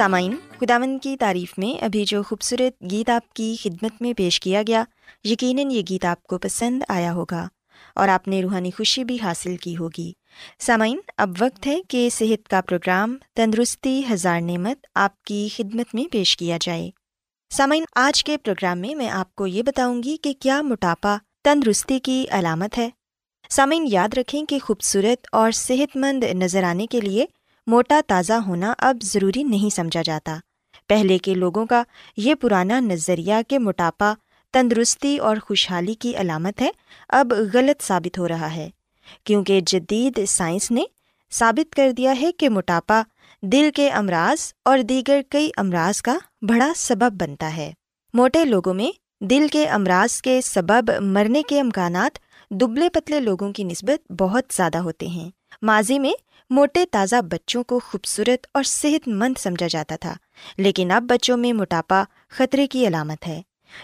سامعین خداون کی تعریف میں ابھی جو خوبصورت گیت آپ کی خدمت میں پیش کیا گیا، یقیناً یہ گیت آپ کو پسند آیا ہوگا اور آپ نے روحانی خوشی بھی حاصل کی ہوگی۔ سامعین، اب وقت ہے کہ صحت کا پروگرام تندرستی ہزار نعمت آپ کی خدمت میں پیش کیا جائے۔ سامعین، آج کے پروگرام میں میں آپ کو یہ بتاؤں گی کہ کیا موٹاپا تندرستی کی علامت ہے۔ سامعین، یاد رکھیں کہ خوبصورت اور صحت مند نظر آنے کے لیے موٹا تازہ ہونا اب ضروری نہیں سمجھا جاتا۔ پہلے کے لوگوں کا یہ پرانا نظریہ کہ موٹاپا تندرستی اور خوشحالی کی علامت ہے اب غلط ثابت ہو رہا ہے۔ کیونکہ جدید سائنس نے ثابت کر دیا ہے کہ موٹاپا دل کے امراض اور دیگر کئی امراض کا بڑا سبب بنتا ہے۔ موٹے لوگوں میں دل کے امراض کے سبب مرنے کے امکانات دبلے پتلے لوگوں کی نسبت بہت زیادہ ہوتے ہیں۔ ماضی میں موٹے تازہ بچوں کو خوبصورت اور صحت مند سمجھا جاتا تھا، لیکن اب بچوں میں موٹاپا خطرے کی علامت ہے۔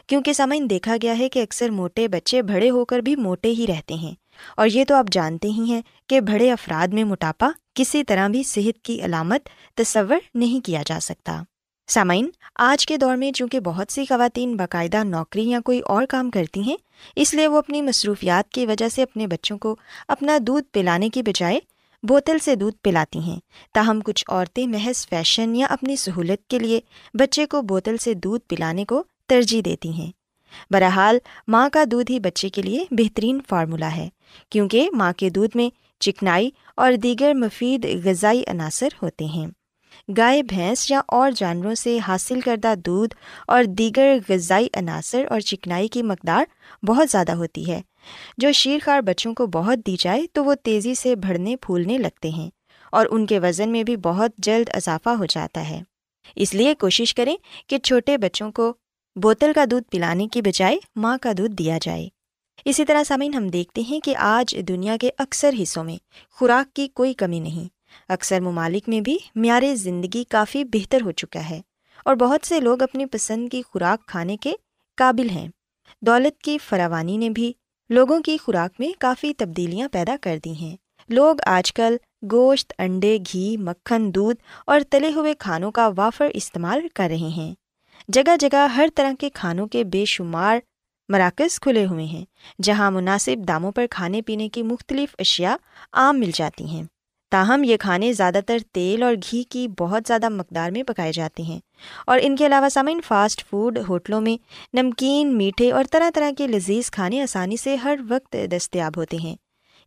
کیونکہ سامعین دیکھا گیا ہے کہ اکثر موٹے بچے بڑے ہو کر بھی موٹے ہی رہتے ہیں، اور یہ تو آپ جانتے ہی ہیں کہ بڑے افراد میں موٹاپا کسی طرح بھی صحت کی علامت تصور نہیں کیا جا سکتا۔ سامعین، آج کے دور میں چونکہ بہت سی خواتین باقاعدہ نوکری یا کوئی اور کام کرتی ہیں، اس لیے وہ اپنی مصروفیات کی وجہ سے اپنے بچوں کو اپنا دودھ پلانے کی بجائے بوتل سے دودھ پلاتی ہیں۔ تاہم، کچھ عورتیں محض فیشن یا اپنی سہولت کے لیے بچے کو بوتل سے دودھ پلانے کو ترجیح دیتی ہیں۔ بہرحال، ماں کا دودھ ہی بچے کے لیے بہترین فارمولہ ہے، کیونکہ ماں کے دودھ میں چکنائی اور دیگر مفید غذائی عناصر ہوتے ہیں۔ گائے، بھینس یا اور جانوروں سے حاصل کردہ دودھ اور دیگر غذائی عناصر اور چکنائی کی مقدار بہت زیادہ ہوتی ہے۔ جو شیر خار بچوں کو بہت دی جائے تو وہ تیزی سے بڑھنے پھولنے لگتے ہیں اور ان کے وزن میں بھی بہت جلد اضافہ ہو جاتا ہے۔ اس لیے کوشش کریں کہ چھوٹے بچوں کو بوتل کا دودھ پلانے کی بجائے ماں کا دودھ دیا جائے۔ اسی طرح سامعین، ہم دیکھتے ہیں کہ آج دنیا کے اکثر حصوں میں خوراک کی کوئی کمی نہیں۔ اکثر ممالک میں بھی معیار زندگی کافی بہتر ہو چکا ہے اور بہت سے لوگ اپنی پسند کی خوراک کھانے کے قابل ہیں۔ دولت کی فراوانی نے بھی لوگوں کی خوراک میں کافی تبدیلیاں پیدا کر دی ہیں۔ لوگ آج کل گوشت، انڈے، گھی، مکھن، دودھ اور تلے ہوئے کھانوں کا وافر استعمال کر رہے ہیں۔ جگہ جگہ ہر طرح کے کھانوں کے بے شمار مراکز کھلے ہوئے ہیں، جہاں مناسب داموں پر کھانے پینے کی مختلف اشیاء عام مل جاتی ہیں۔ تاہم، یہ کھانے زیادہ تر تیل اور گھی کی بہت زیادہ مقدار میں پکائے جاتے ہیں اور ان کے علاوہ سامعین فاسٹ فوڈ ہوٹلوں میں نمکین، میٹھے اور طرح طرح کے لذیذ کھانے آسانی سے ہر وقت دستیاب ہوتے ہیں۔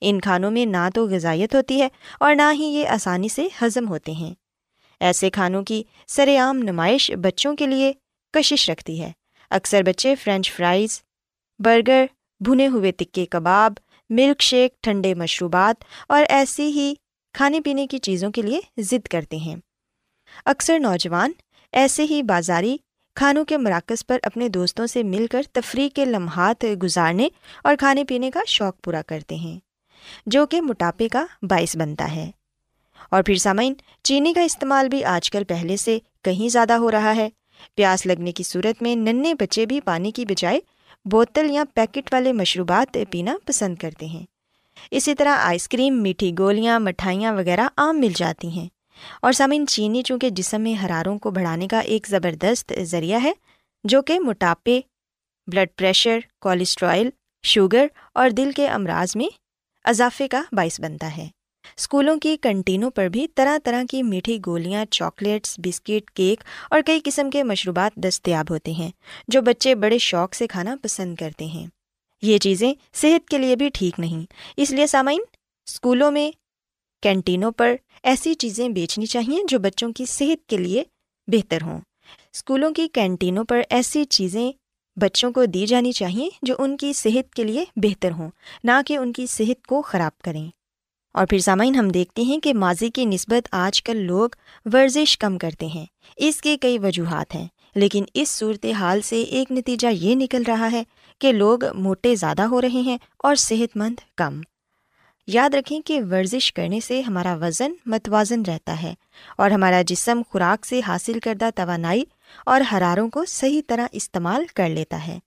ان کھانوں میں نہ تو غذائیت ہوتی ہے اور نہ ہی یہ آسانی سے ہضم ہوتے ہیں۔ ایسے کھانوں کی سر عام نمائش بچوں کے لیے کشش رکھتی ہے۔ اکثر بچے فرینچ فرائز، برگر، بھنے ہوئے تکے کباب، ملک شیک، ٹھنڈے مشروبات اور ایسی ہی کھانے پینے کی چیزوں کے لیے ضد کرتے ہیں۔ اکثر نوجوان ایسے ہی بازاری کھانوں کے مراکز پر اپنے دوستوں سے مل کر تفریح کے لمحات گزارنے اور کھانے پینے کا شوق پورا کرتے ہیں، جو کہ موٹاپے کا باعث بنتا ہے۔ اور پھر سامعین، چینی کا استعمال بھی آج کل پہلے سے کہیں زیادہ ہو رہا ہے۔ پیاس لگنے کی صورت میں ننے بچے بھی پانی کی بجائے بوتل یا پیکٹ والے مشروبات پینا پسند کرتے ہیں۔ اسی طرح آئس کریم، میٹھی گولیاں، مٹھائیاں وغیرہ عام مل جاتی ہیں۔ اور سامعین، چینی چونکہ جسم میں حراروں کو بڑھانے کا ایک زبردست ذریعہ ہے، جو کہ موٹاپے، بلڈ پریشر کولیسٹرائل شوگر اور دل کے امراض میں اضافے کا باعث بنتا ہے۔ اسکولوں کی کنٹینوں پر بھی طرح طرح کی میٹھی گولیاں، چاکلیٹس، بسکٹ، کیک اور کئی قسم کے مشروبات دستیاب ہوتے ہیں، جو بچے بڑے شوق سے کھانا پسند کرتے ہیں۔ یہ چیزیں صحت کے لیے بھی ٹھیک نہیں۔ اس لیے سامعین اسکولوں میں، کینٹینوں پر ایسی چیزیں بیچنی چاہئیں جو بچوں کی صحت کے لیے بہتر ہوں۔ اسکولوں کی کینٹینوں پر ایسی چیزیں بچوں کو دی جانی چاہیے جو ان کی صحت کے لیے بہتر ہوں، نہ کہ ان کی صحت کو خراب کریں۔ اور پھر سامعین، ہم دیکھتے ہیں کہ ماضی کی نسبت آج کل لوگ ورزش کم کرتے ہیں۔ اس کے کئی وجوہات ہیں، لیکن اس صورت حال سے ایک نتیجہ یہ نکل رہا ہے کہ لوگ موٹے زیادہ ہو رہے ہیں اور صحت مند کم۔ یاد رکھیں کہ ورزش کرنے سے ہمارا وزن متوازن رہتا ہے اور ہمارا جسم خوراک سے حاصل کردہ توانائی اور حراروں کو صحیح طرح استعمال کر لیتا ہے۔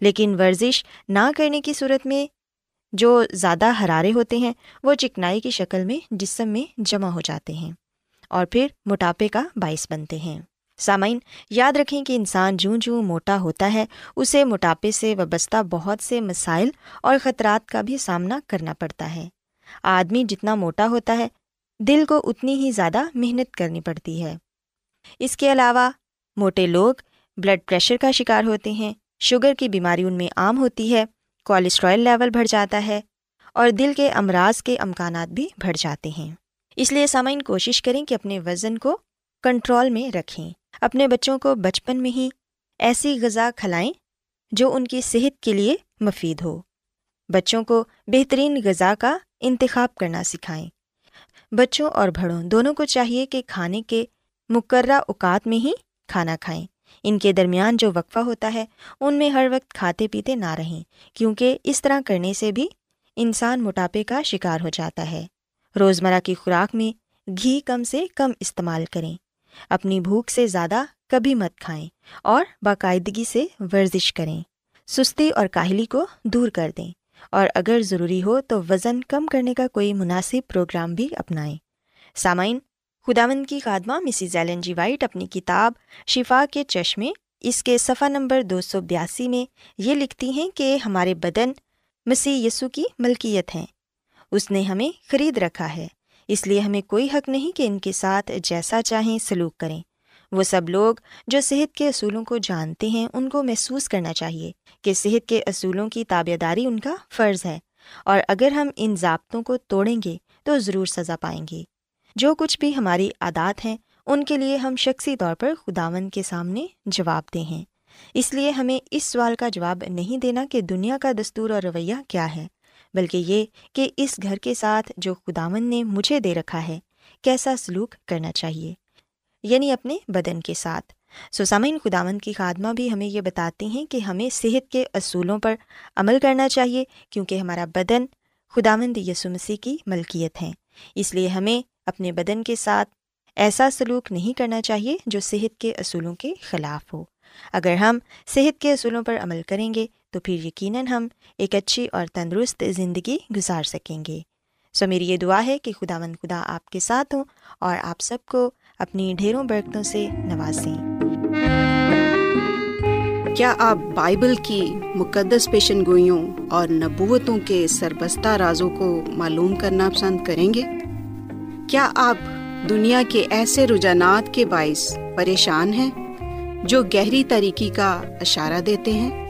لیکن ورزش نہ کرنے کی صورت میں جو زیادہ حرارے ہوتے ہیں، وہ چکنائی کی شکل میں جسم میں جمع ہو جاتے ہیں اور پھر موٹاپے کا باعث بنتے ہیں۔ سامعین، یاد رکھیں کہ انسان جوں جوں موٹا ہوتا ہے، اسے موٹاپے سے وابستہ بہت سے مسائل اور خطرات کا بھی سامنا کرنا پڑتا ہے۔ آدمی جتنا موٹا ہوتا ہے، دل کو اتنی ہی زیادہ محنت کرنی پڑتی ہے۔ اس کے علاوہ، موٹے لوگ بلڈ پریشر کا شکار ہوتے ہیں، شوگر کی بیماری ان میں عام ہوتی ہے کولیسٹرائل لیول بڑھ جاتا ہے اور دل کے امراض کے امکانات بھی بڑھ جاتے ہیں۔ اس لیے سامعین، کوشش کریں کہ اپنے وزن کو کنٹرول میں رکھیں۔ اپنے بچوں کو بچپن میں ہی ایسی غذا کھلائیں جو ان کی صحت کے لیے مفید ہو۔ بچوں کو بہترین غذا کا انتخاب کرنا سکھائیں۔ بچوں اور بڑوں دونوں کو چاہیے کہ کھانے کے مقررہ اوقات میں ہی کھانا کھائیں۔ ان کے درمیان جو وقفہ ہوتا ہے، ان میں ہر وقت کھاتے پیتے نہ رہیں، کیونکہ اس طرح کرنے سے بھی انسان موٹاپے کا شکار ہو جاتا ہے۔ روزمرہ کی خوراک میں گھی کم سے کم استعمال کریں۔ اپنی بھوک سے زیادہ کبھی مت کھائیں اور باقاعدگی سے ورزش کریں۔ سستی اور کاہلی کو دور کر دیں اور اگر ضروری ہو تو وزن کم کرنے کا کوئی مناسب پروگرام بھی اپنائیں۔ سامعین خداون کی خادمہ مسز ایلن جی وائٹ اپنی کتاب شفا کے چشمے، اس کے صفحہ نمبر دو سو بیاسی میں یہ لکھتی ہیں کہ ہمارے بدن مسیح یسو کی ملکیت ہیں۔ اس نے ہمیں خرید رکھا ہے۔ اس لیے ہمیں کوئی حق نہیں کہ ان کے ساتھ جیسا چاہیں سلوک کریں۔ وہ سب لوگ جو صحت کے اصولوں کو جانتے ہیں، ان کو محسوس کرنا چاہیے کہ صحت کے اصولوں کی تابع داری ان کا فرض ہے۔ اور اگر ہم ان ضابطوں کو توڑیں گے تو ضرور سزا پائیں گے۔ جو کچھ بھی ہماری عادات ہیں، ان کے لیے ہم شخصی طور پر خداون کے سامنے جواب دیں ہیں۔ اس لیے ہمیں اس سوال کا جواب نہیں دینا کہ دنیا کا دستور اور رویہ کیا ہے۔ بلکہ یہ کہ اس گھر کے ساتھ جو خداون نے مجھے دے رکھا ہے، کیسا سلوک کرنا چاہیے؟ یعنی اپنے بدن کے ساتھ۔ سوسامین خداون کی خادمہ بھی ہمیں یہ بتاتے ہیں کہ ہمیں صحت کے اصولوں پر عمل کرنا چاہیے، کیونکہ ہمارا بدن خداوند یسو مسیح کی ملکیت ہے اس لیے ہمیں اپنے بدن کے ساتھ ایسا سلوک نہیں کرنا چاہیے جو صحت کے اصولوں کے خلاف ہو۔ اگر ہم صحت کے اصولوں پر عمل کریں گے تو پھر یقیناً ہم ایک اچھی اور تندرست زندگی گزار سکیں گے۔ سو میری یہ دعا ہے کہ خدا مند خدا آپ کے ساتھ ہوں اور آپ سب کو اپنی ڈھیروں برکتوں سے نوازیں۔ کیا آپ بائبل کی مقدس پیشن گوئیوں اور نبوتوں کے سربستہ رازوں کو معلوم کرنا پسند کریں گے؟ کیا آپ دنیا کے ایسے رجحانات کے باعث پریشان ہیں جو گہری طریقے کا اشارہ دیتے ہیں؟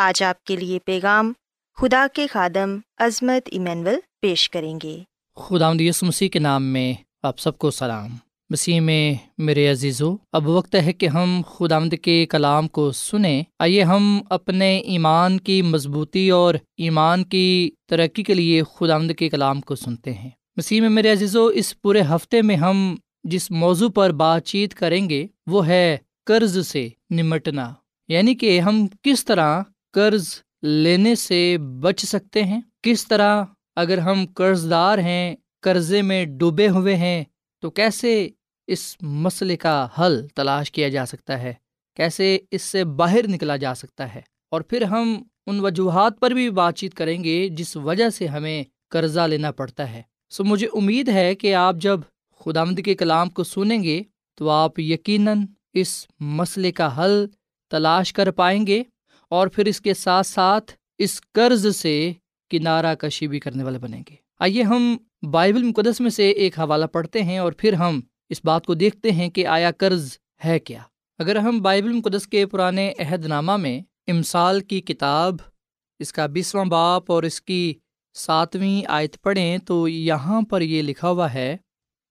آج آپ کے لیے پیغام خدا کے خادم عظمت ایمینول پیش کریں گے۔ خدا یس مسیح کے نام میں آپ سب کو سلام۔ مسیح میں میرے عزیزو، اب وقت ہے کہ ہم خدا کے کلام کو سنیں۔ آئیے ہم اپنے ایمان کی مضبوطی اور ایمان کی ترقی کے لیے خدا کے کلام کو سنتے ہیں۔ مسیح میں میرے عزیزو، اس پورے ہفتے میں ہم جس موضوع پر بات چیت کریں گے، وہ ہے قرض سے نمٹنا۔ یعنی کہ ہم کس طرح قرض لینے سے بچ سکتے ہیں؟ کس طرح اگر ہم قرض دار ہیں، قرضے میں ڈوبے ہوئے ہیں، تو کیسے اس مسئلے کا حل تلاش کیا جا سکتا ہے؟ کیسے اس سے باہر نکلا جا سکتا ہے؟ اور پھر ہم ان وجوہات پر بھی بات چیت کریں گے جس وجہ سے ہمیں قرضہ لینا پڑتا ہے۔ سو مجھے امید ہے کہ آپ جب خدا کے کلام کو سنیں گے، تو آپ یقیناً اس مسئلے کا حل تلاش کر پائیں گے۔ اور پھر اس کے ساتھ ساتھ اس قرض سے کنارہ کشی بھی کرنے والے بنیں گے۔ آئیے ہم بائبل مقدس میں سے ایک حوالہ پڑھتے ہیں اور پھر ہم اس بات کو دیکھتے ہیں کہ آیا قرض ہے کیا۔ اگر ہم بائبل مقدس کے پرانے عہد نامہ میں امسال کی کتاب، اس کا بیسواں باپ اور اس کی ساتویں آیت پڑھیں تو یہاں پر یہ لکھا ہوا ہے،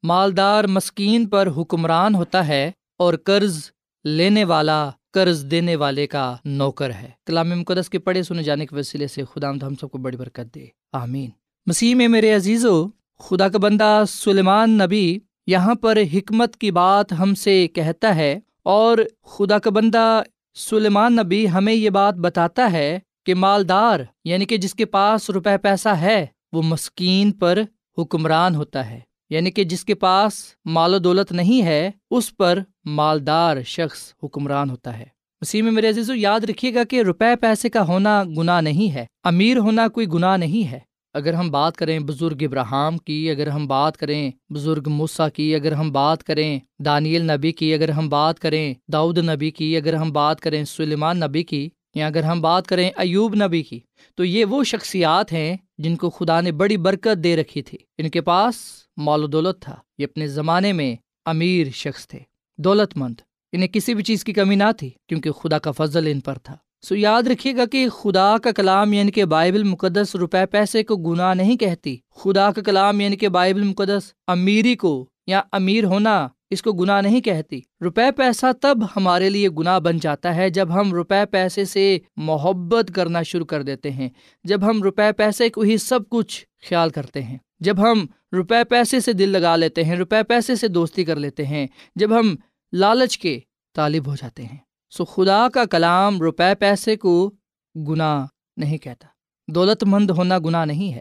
مالدار مسکین پر حکمران ہوتا ہے اور قرض لینے والا قرض دینے والے کا نوکر ہے۔ کلام مقدس کے پڑھے سنے جانے کے وسیلے سے خدا ہم سب کو بڑی برکت دے۔ آمین۔ مسیح میں میرے عزیز و خدا کا بندہ سلیمان نبی یہاں پر حکمت کی بات ہم سے کہتا ہے اور خدا کا بندہ سلیمان نبی ہمیں یہ بات بتاتا ہے کہ مالدار یعنی کہ جس کے پاس روپے پیسہ ہے، وہ مسکین پر حکمران ہوتا ہے۔ یعنی کہ جس کے پاس مال و دولت نہیں ہے، اس پر مالدار شخص حکمران ہوتا ہے۔ اسی میں میرے عزیز یاد رکھیے گا کہ روپے پیسے کا ہونا گناہ نہیں ہے، امیر ہونا کوئی گناہ نہیں ہے۔ اگر ہم بات کریں بزرگ ابراہم کی، اگر ہم بات کریں بزرگ موسا کی، اگر ہم بات کریں دانیل نبی کی، اگر ہم بات کریں داؤد نبی کی، اگر ہم بات کریں سلیمان نبی کی، یا اگر ہم بات کریں ایوب نبی کی، تو یہ وہ شخصیات ہیں جن کو خدا نے بڑی برکت دے رکھی تھی۔ ان کے پاس مال و دولت تھا۔ یہ اپنے زمانے میں امیر شخص تھے۔ دولت مند۔ انہیں کسی بھی چیز کی کمی نہ تھی، کیونکہ خدا کا فضل ان پر تھا۔ سو یاد رکھیے گا کہ خدا کا کلام یعنی کہ بائبل مقدس روپے پیسے کو گناہ نہیں کہتی۔ خدا کا کلام یعنی کہ بائبل مقدس امیری کو یا امیر ہونا اس کو گناہ نہیں کہتی۔ روپے پیسہ تب ہمارے لیے گناہ بن جاتا ہے جب ہم روپے پیسے سے محبت کرنا شروع کر دیتے ہیں، جب ہم روپے پیسے کو ہی سب کچھ خیال کرتے ہیں۔ جب ہم روپے پیسے سے دل لگا لیتے ہیں، روپے پیسے سے دوستی کر لیتے ہیں، جب ہم لالچ کے طالب ہو جاتے ہیں۔ سو خدا کا کلام روپے پیسے کو گناہ نہیں کہتا۔ دولت مند ہونا گناہ نہیں ہے۔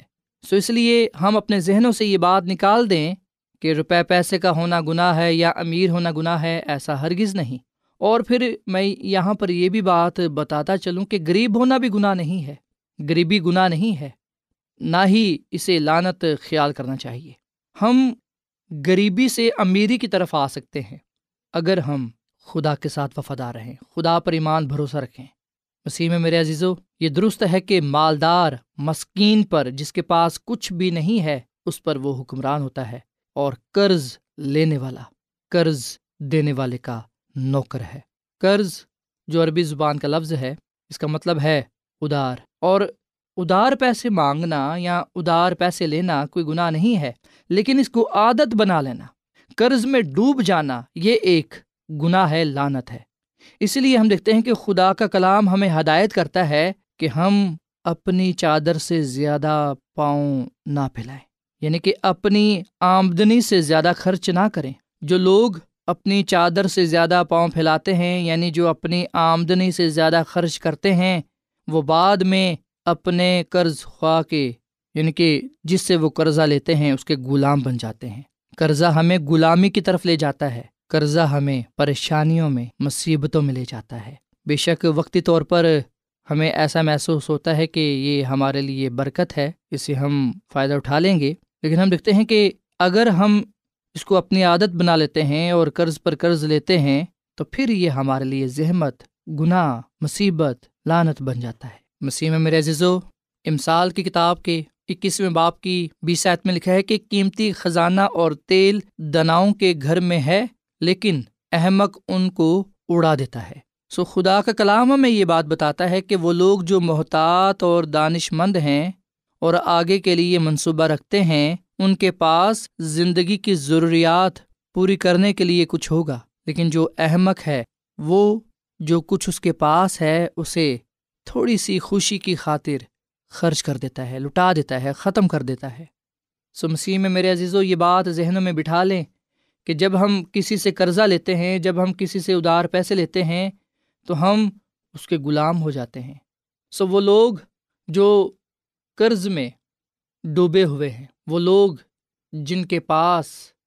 سو اس لیے ہم اپنے ذہنوں سے یہ بات نکال دیں کہ روپے پیسے کا ہونا گناہ ہے یا امیر ہونا گناہ ہے، ایسا ہرگز نہیں۔ اور پھر میں یہاں پر یہ بھی بات بتاتا چلوں کہ غریب ہونا بھی گناہ نہیں ہے۔ غریبی گناہ نہیں ہے۔ نہ ہی اسے لانت خیال کرنا چاہیے۔ ہم غریبی سے امیری کی طرف آ سکتے ہیں۔ اگر ہم خدا کے ساتھ وفادار رہیں، خدا پر ایمان بھروسہ رکھیں۔ مسیح میں میرے عزیزو، یہ درست ہے کہ مالدار مسکین پر جس کے پاس کچھ بھی نہیں ہے، اس پر وہ حکمران ہوتا ہے۔ اور قرض لینے والا، قرض دینے والے کا نوکر ہے۔ قرض جو عربی زبان کا لفظ ہے، اس کا مطلب ہے ادار۔ اور ادار پیسے مانگنا یا ادار پیسے لینا کوئی گناہ نہیں ہے، لیکن اس کو عادت بنا لینا۔ قرض میں ڈوب جانا، یہ ایک گناہ ہے لانت ہے۔ اس لیے ہم دیکھتے ہیں کہ خدا کا کلام ہمیں ہدایت کرتا ہے کہ ہم اپنی چادر سے زیادہ پاؤں نہ پھیلائیں۔ یعنی کہ اپنی آمدنی سے زیادہ خرچ نہ کریں۔ جو لوگ اپنی چادر سے زیادہ پاؤں پھیلاتے ہیں یعنی جو اپنی آمدنی سے زیادہ خرچ کرتے ہیں، وہ بعد میں اپنے قرض خواہ کے یعنی کہ جس سے وہ قرضہ لیتے ہیں، اس کے غلام بن جاتے ہیں۔ قرضہ ہمیں غلامی کی طرف لے جاتا ہے۔ قرضہ ہمیں پریشانیوں میں، مصیبتوں میں لے جاتا ہے۔ بے شک وقتی طور پر ہمیں ایسا محسوس ہوتا ہے کہ یہ ہمارے لیے برکت ہے اسے ہم فائدہ اٹھا لیں گے۔ لیکن ہم دیکھتے ہیں کہ اگر ہم اس کو اپنی عادت بنا لیتے ہیں اور قرض پر قرض لیتے ہیں، تو پھر یہ ہمارے لیے زحمت، گناہ، مصیبت لانت بن جاتا ہے۔ مسیح میں میرے عزیزو، امسال کی کتاب کے اکیسویں باپ کی بیسائت میں لکھا ہے کہ قیمتی خزانہ اور تیل دناؤں کے گھر میں ہے، لیکن احمق ان کو اڑا دیتا ہے۔ سو خدا کا کلام ہمیں یہ بات بتاتا ہے کہ وہ لوگ جو محتاط اور دانش مند ہیں اور آگے کے لیے منصوبہ رکھتے ہیں، ان کے پاس زندگی کی ضروریات پوری کرنے کے لیے کچھ ہوگا، لیکن جو احمق ہے، وہ جو کچھ اس کے پاس ہے، اسے تھوڑی سی خوشی کی خاطر خرچ کر دیتا ہے، لٹا دیتا ہے، ختم کر دیتا ہے۔ سو مسیح میں میرے عزیز و یہ بات ذہنوں میں بٹھا لیں کہ جب ہم کسی سے قرضہ لیتے ہیں، جب ہم کسی سے ادار پیسے لیتے ہیں، تو ہم اس کے غلام ہو جاتے ہیں۔ سو وہ لوگ جو قرض میں ڈوبے ہوئے ہیں۔ وہ لوگ جن کے پاس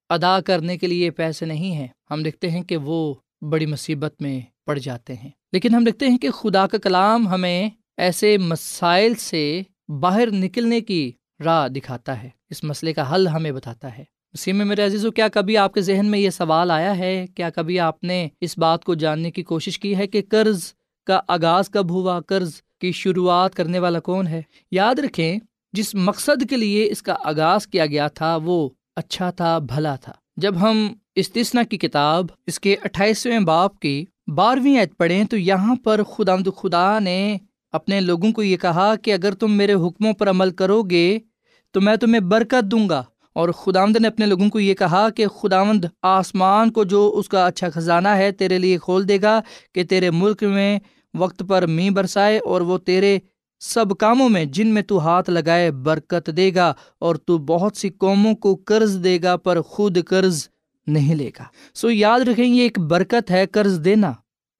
ادا کرنے کے لیے پیسے نہیں ہیں، ہم دیکھتے ہیں کہ وہ بڑی مصیبت میں پڑ جاتے ہیں۔ لیکن ہم دیکھتے ہیں کہ خدا کا کلام ہمیں ایسے مسائل سے باہر نکلنے کی راہ دکھاتا ہے۔ اس مسئلے کا حل ہمیں بتاتا ہے۔ اسی میں میرے عزیز و کیا کبھی آپ کے ذہن میں یہ سوال آیا ہے؟ کیا کبھی آپ نے اس بات کو جاننے کی کوشش کی ہے کہ قرض کا آغاز کب ہوا؟ قرض کی شروعات کرنے والا کون ہے؟ یاد رکھیں، جس مقصد کے لیے اس کا آغاز کیا گیا تھا، وہ اچھا تھا، بھلا تھا۔ جب ہم استثنا کی کتاب، اس کے اٹھائیسویں باپ کی بارہویں عید پڑھیں، تو یہاں پر خدا خدا نے اپنے لوگوں کو یہ کہا کہ اگر تم میرے حکموں پر عمل کرو گے، تو میں تمہیں برکت دوں گا۔ اور خداوند نے اپنے لوگوں کو یہ کہا کہ خداوند آسمان کو جو اس کا اچھا خزانہ ہے، تیرے لیے کھول دے گا کہ تیرے ملک میں وقت پر می برسائے اور وہ تیرے سب کاموں میں جن میں تو ہاتھ لگائے برکت دے گا اور تو بہت سی قوموں کو قرض دے گا پر خود قرض نہیں لے گا۔ سو یاد رکھیں یہ ایک برکت ہے قرض دینا۔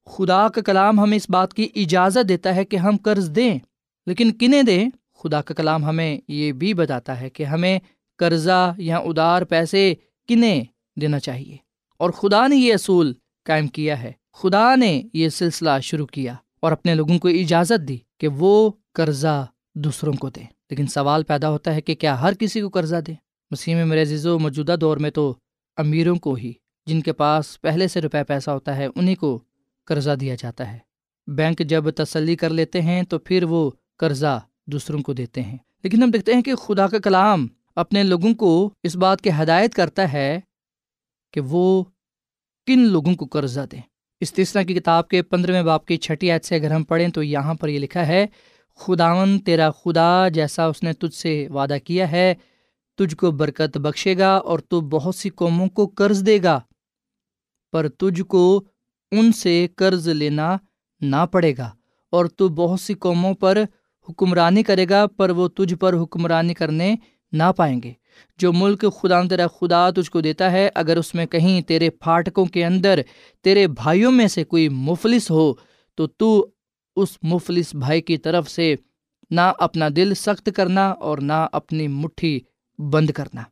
خدا کا کلام ہمیں اس بات کی اجازت دیتا ہے کہ ہم قرض دیں، لیکن کنہیں دیں؟ خدا کا کلام ہمیں یہ بھی بتاتا ہے کہ ہمیں قرضہ یا ادار پیسے کنہیں دینا چاہیے۔ اور خدا نے یہ اصول قائم کیا ہے۔ خدا نے یہ سلسلہ شروع کیا اور اپنے لوگوں کو اجازت دی کہ وہ قرضہ دوسروں کو دیں۔ لیکن سوال پیدا ہوتا ہے کہ کیا ہر کسی کو قرضہ دیں؟ مسیح میں میرے عزیز و موجودہ دور میں تو امیروں کو ہی، جن کے پاس پہلے سے روپے پیسہ ہوتا ہے انہیں کو قرضہ دیا جاتا ہے۔ بینک جب تسلی کر لیتے ہیں تو پھر وہ قرضہ دوسروں کو دیتے ہیں۔ لیکن ہم دیکھتے ہیں کہ خدا کا کلام اپنے لوگوں کو اس بات کی ہدایت کرتا ہے کہ وہ کن لوگوں کو قرضہ دیں۔ اس تیسرا کی کتاب کے پندرہویں باپ کی چھٹی عید سے اگر ہم پڑھیں تو یہاں پر یہ لکھا ہے خداون تیرا خدا جیسا اس نے تجھ سے وعدہ کیا ہے، تجھ کو برکت بخشے گا اور تو بہت سی قوموں کو قرض دے گا، پر تجھ کو ان سے قرض لینا نہ پڑے گا اور تو بہت سی قوموں پر حکمرانی کرے گا، پر وہ تجھ پر حکمرانی کرنے نہ پائیں گے۔ جو ملک خدا تیرا خدا تجھ کو دیتا ہے، اگر اس میں کہیں تیرے پھاٹکوں کے اندر تیرے بھائیوں میں سے کوئی مفلس ہو، تو تو اس مفلس بھائی کی طرف سے نہ اپنا دل سخت کرنا اور نہ اپنی مٹھی بند کرنا،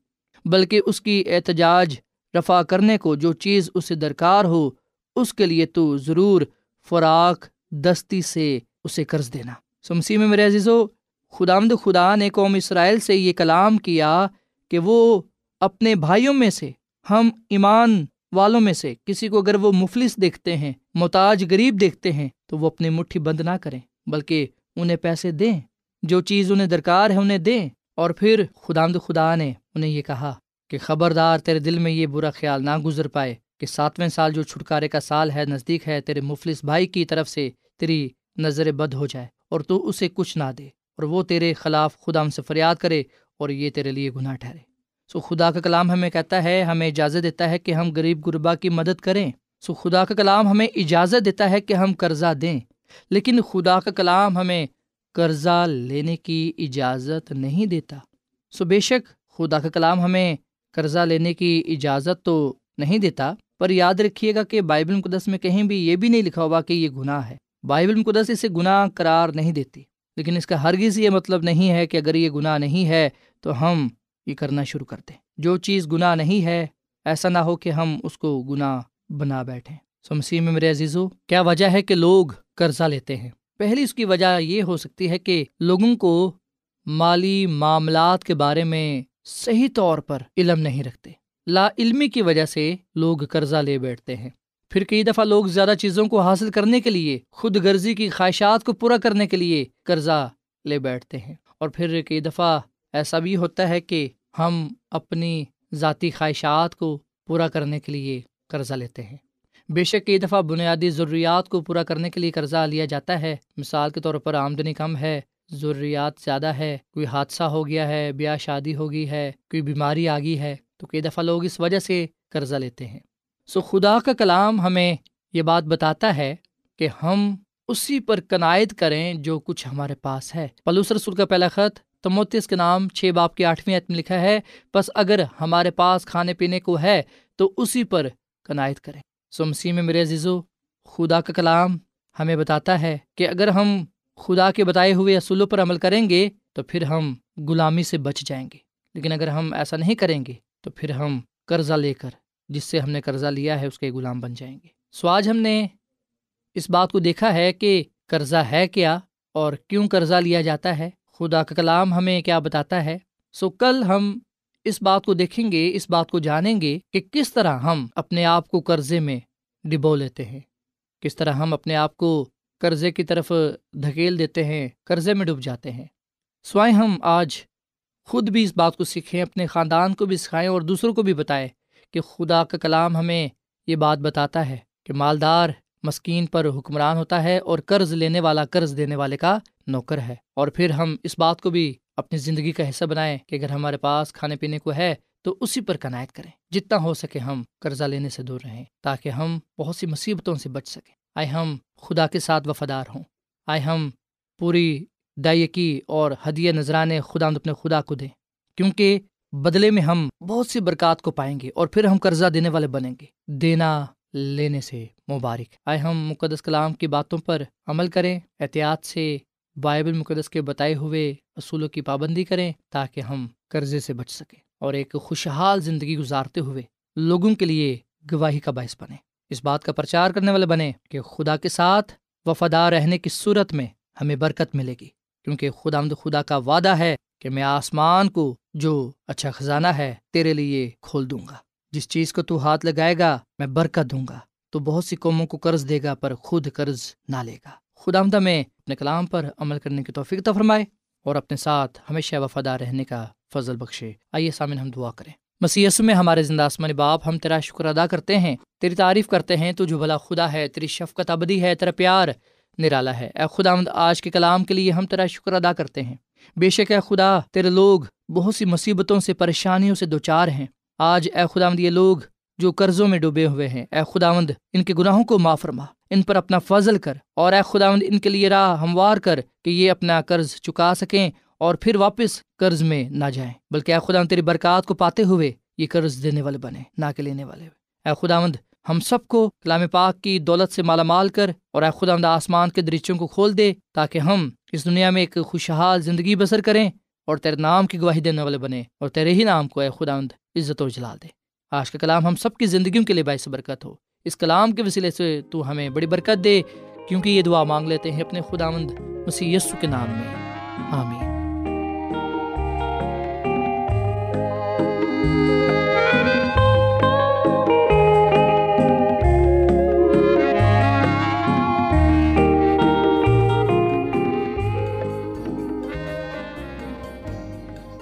بلکہ اس کی احتجاج رفع کرنے کو جو چیز اسے درکار ہو، اس کے لیے تو ضرور فراق دستی سے اسے قرض دینا۔ سمسی میں میرے عزیز و خدا خدا نے قوم اسرائیل سے یہ کلام کیا کہ وہ اپنے بھائیوں میں سے، ہم ایمان والوں میں سے کسی کو اگر وہ مفلس دیکھتے ہیں، محتاج غریب دیکھتے ہیں، تو وہ اپنی مٹھی بند نہ کریں، بلکہ انہیں پیسے دیں، جو چیز انہیں درکار ہے انہیں دیں۔ اور پھر خدا خدا نے انہیں یہ کہا کہ خبردار تیرے دل میں یہ برا خیال نہ گزر پائے کہ ساتویں سال جو چھٹکارے کا سال ہے، نزدیک ہے، تیرے مفلس بھائی کی طرف سے تیری نظر بد ہو جائے اور تو اسے کچھ نہ دے اور وہ تیرے خلاف خدا ہم سے فریاد کرے اور یہ تیرے لیے گناہ ٹھہرے۔ سو خدا کا کلام ہمیں کہتا ہے، ہمیں اجازت دیتا ہے کہ ہم غریب غربا کی مدد کریں۔ سو خدا کا کلام ہمیں اجازت دیتا ہے کہ ہم قرضہ دیں۔ لیکن خدا کا کلام ہمیں قرضہ لینے کی اجازت نہیں دیتا۔ سو بے شک خدا کا کلام ہمیں قرضہ لینے کی اجازت تو نہیں دیتا، پر یاد رکھیے گا کہ بائبل مقدس میں کہیں بھی یہ بھی نہیں لکھا ہوا کہ یہ گناہ ہے۔ بائبل مقدس اسے گناہ قرار نہیں دیتی۔ لیکن اس کا ہرگز یہ مطلب نہیں ہے کہ اگر یہ گناہ نہیں ہے تو ہم یہ کرنا شروع کر دیں۔ جو چیز گناہ نہیں ہے، ایسا نہ ہو کہ ہم اس کو گناہ بنا بیٹھیں۔ سو مسیح میں میرے عزیزو، کیا وجہ ہے کہ لوگ قرضہ لیتے ہیں؟ پہلی اس کی وجہ یہ ہو سکتی ہے کہ لوگوں کو مالی معاملات کے بارے میں صحیح طور پر علم نہیں رکھتے۔ لا علمی کی وجہ سے لوگ قرضہ لے بیٹھتے ہیں۔ پھر کئی دفعہ لوگ زیادہ چیزوں کو حاصل کرنے کے لیے، خود غرضی کی خواہشات کو پورا کرنے کے لیے قرضہ لے بیٹھتے ہیں۔ اور پھر کئی دفعہ ایسا بھی ہوتا ہے کہ ہم اپنی ذاتی خواہشات کو پورا کرنے کے لیے قرضہ لیتے ہیں۔ بے شک کئی دفعہ بنیادی ضروریات کو پورا کرنے کے لیے قرضہ لیا جاتا ہے۔ مثال کے طور پر آمدنی کم ہے، ضروریات زیادہ ہے، کوئی حادثہ ہو گیا ہے، بیاہ شادی ہو گئی ہے، کوئی بیماری آ گئی ہے، تو کئی دفعہ لوگ اس وجہ سے قرضہ لیتے ہیں۔ سو خدا کا کلام ہمیں یہ بات بتاتا ہے کہ ہم اسی پر کنائد کریں جو کچھ ہمارے پاس ہے۔ پلوس رسول کا پہلا خط تموتس کے نام، چھ باپ کی آٹھویں عتم لکھا ہے بس اگر ہمارے پاس کھانے پینے کو ہے تو اسی پر کنائد کریں۔ سو مسیح میں میرے عزیزو، خدا کا کلام ہمیں بتاتا ہے کہ اگر ہم خدا کے بتائے ہوئے اصولوں پر عمل کریں گے تو پھر ہم غلامی سے بچ جائیں گے۔ لیکن اگر ہم ایسا نہیں کریں گے تو پھر ہم قرضہ لے کر جس سے ہم نے قرضہ لیا ہے، اس کے غلام بن جائیں گے۔ سو آج ہم نے اس بات کو دیکھا ہے کہ قرضہ ہے کیا اور کیوں قرضہ لیا جاتا ہے۔ خدا کا کلام ہمیں کیا بتاتا ہے؟ سو کل ہم اس بات کو دیکھیں گے، اس بات کو جانیں گے کہ کس طرح ہم اپنے آپ کو قرضے میں ڈبو لیتے ہیں۔ کس طرح ہم اپنے آپ کو قرضے کی طرف دھکیل دیتے ہیں، قرضے میں ڈوب جاتے ہیں۔ سوائے ہم آج خود بھی اس بات کو سیکھیں، اپنے خاندان کو بھی سکھائیں اور دوسروں کو بھی بتائیں کہ خدا کا کلام ہمیں یہ بات بتاتا ہے کہ مالدار مسکین پر حکمران ہوتا ہے اور قرض لینے والا قرض دینے والے کا نوکر ہے۔ اور پھر ہم اس بات کو بھی اپنی زندگی کا حصہ بنائیں کہ اگر ہمارے پاس کھانے پینے کو ہے تو اسی پر کنائت کریں۔ جتنا ہو سکے ہم قرضہ لینے سے دور رہیں تاکہ ہم بہت سی مصیبتوں سے بچ سکیں۔ آئے ہم خدا کے ساتھ وفادار ہوں۔ آئے ہم پوری دائیکی اور ہدیہ نذرانے خدا اپنے خدا کو دیں۔ کیونکہ بدلے میں ہم بہت سی برکات کو پائیں گے اور پھر ہم قرضہ دینے والے بنیں گے۔ دینا لینے سے مبارک۔ آئے ہم مقدس کلام کی باتوں پر عمل کریں، احتیاط سے بائبل مقدس کے بتائے ہوئے اصولوں کی پابندی کریں تاکہ ہم قرضے سے بچ سکیں اور ایک خوشحال زندگی گزارتے ہوئے لوگوں کے لیے گواہی کا باعث بنے اس بات کا پرچار کرنے والے بنے کہ خدا کے ساتھ وفادار رہنے کی صورت میں ہمیں برکت ملے گی۔ کیونکہ خدا خدا کا وعدہ ہے کہ میں آسمان کو جو اچھا خزانہ ہے تیرے لیے کھول دوں گا۔ جس چیز کو تو ہاتھ لگائے گا، میں برکت دوں گا۔ تو بہت سی قوموں کو قرض دے گا، پر خود قرض نہ لے گا۔ خدا آمدہ میں اپنے کلام پر عمل کرنے کی توفیق فرمائے اور اپنے ساتھ ہمیشہ وفادار رہنے کا فضل بخشے۔ آئیے سامن ہم دعا کریں۔ مسیس میں ہمارے زندہ آسمان باپ، ہم تیرا شکر ادا کرتے ہیں۔ تیری تعریف کرتے ہیں، تو جو بھلا خدا ہے، تیری شفقت ابدی ہے، تیرا پیار نرالا ہے۔ اے خدا آمد آج کے کلام کے لیے ہم تیرا شکر ادا کرتے ہیں۔ بے شک اے خدا، تیرے لوگ بہت سی مصیبتوں سے، پریشانیوں سے دو چار ہیں۔ آج اے خدا آمد یہ لوگ جو قرضوں میں ڈوبے ہوئے ہیں، اے خداوند ان کے گناہوں کو معاف فرما۔ ان پر اپنا فضل کر اور اے خداوند ان کے لیے راہ ہموار کر کہ یہ اپنا قرض چکا سکیں اور پھر واپس قرض میں نہ جائیں۔ بلکہ اے خدا تیری برکات کو پاتے ہوئے یہ قرض دینے والے بنے، نہ کہ لینے والے۔ اے خداوند، ہم سب کو کلام پاک کی دولت سے مالا مال کر اور اے خدا آسمان کے درچوں کو کھول دے تاکہ ہم اس دنیا میں ایک خوشحال زندگی بسر کریں۔ اور تیرے نام کی گواہی دینے والے بنے اور تیرے ہی نام کو اے خدا عزت و جلال دے۔ آج کا کلام ہم سب کی زندگیوں کے لیے باعث برکت ہو۔ اس کلام کے وسیلے سے تو ہمیں بڑی برکت دے، کیونکہ یہ دعا مانگ لیتے ہیں اپنے خداوند مسیح یسو کے نام میں۔ آمین۔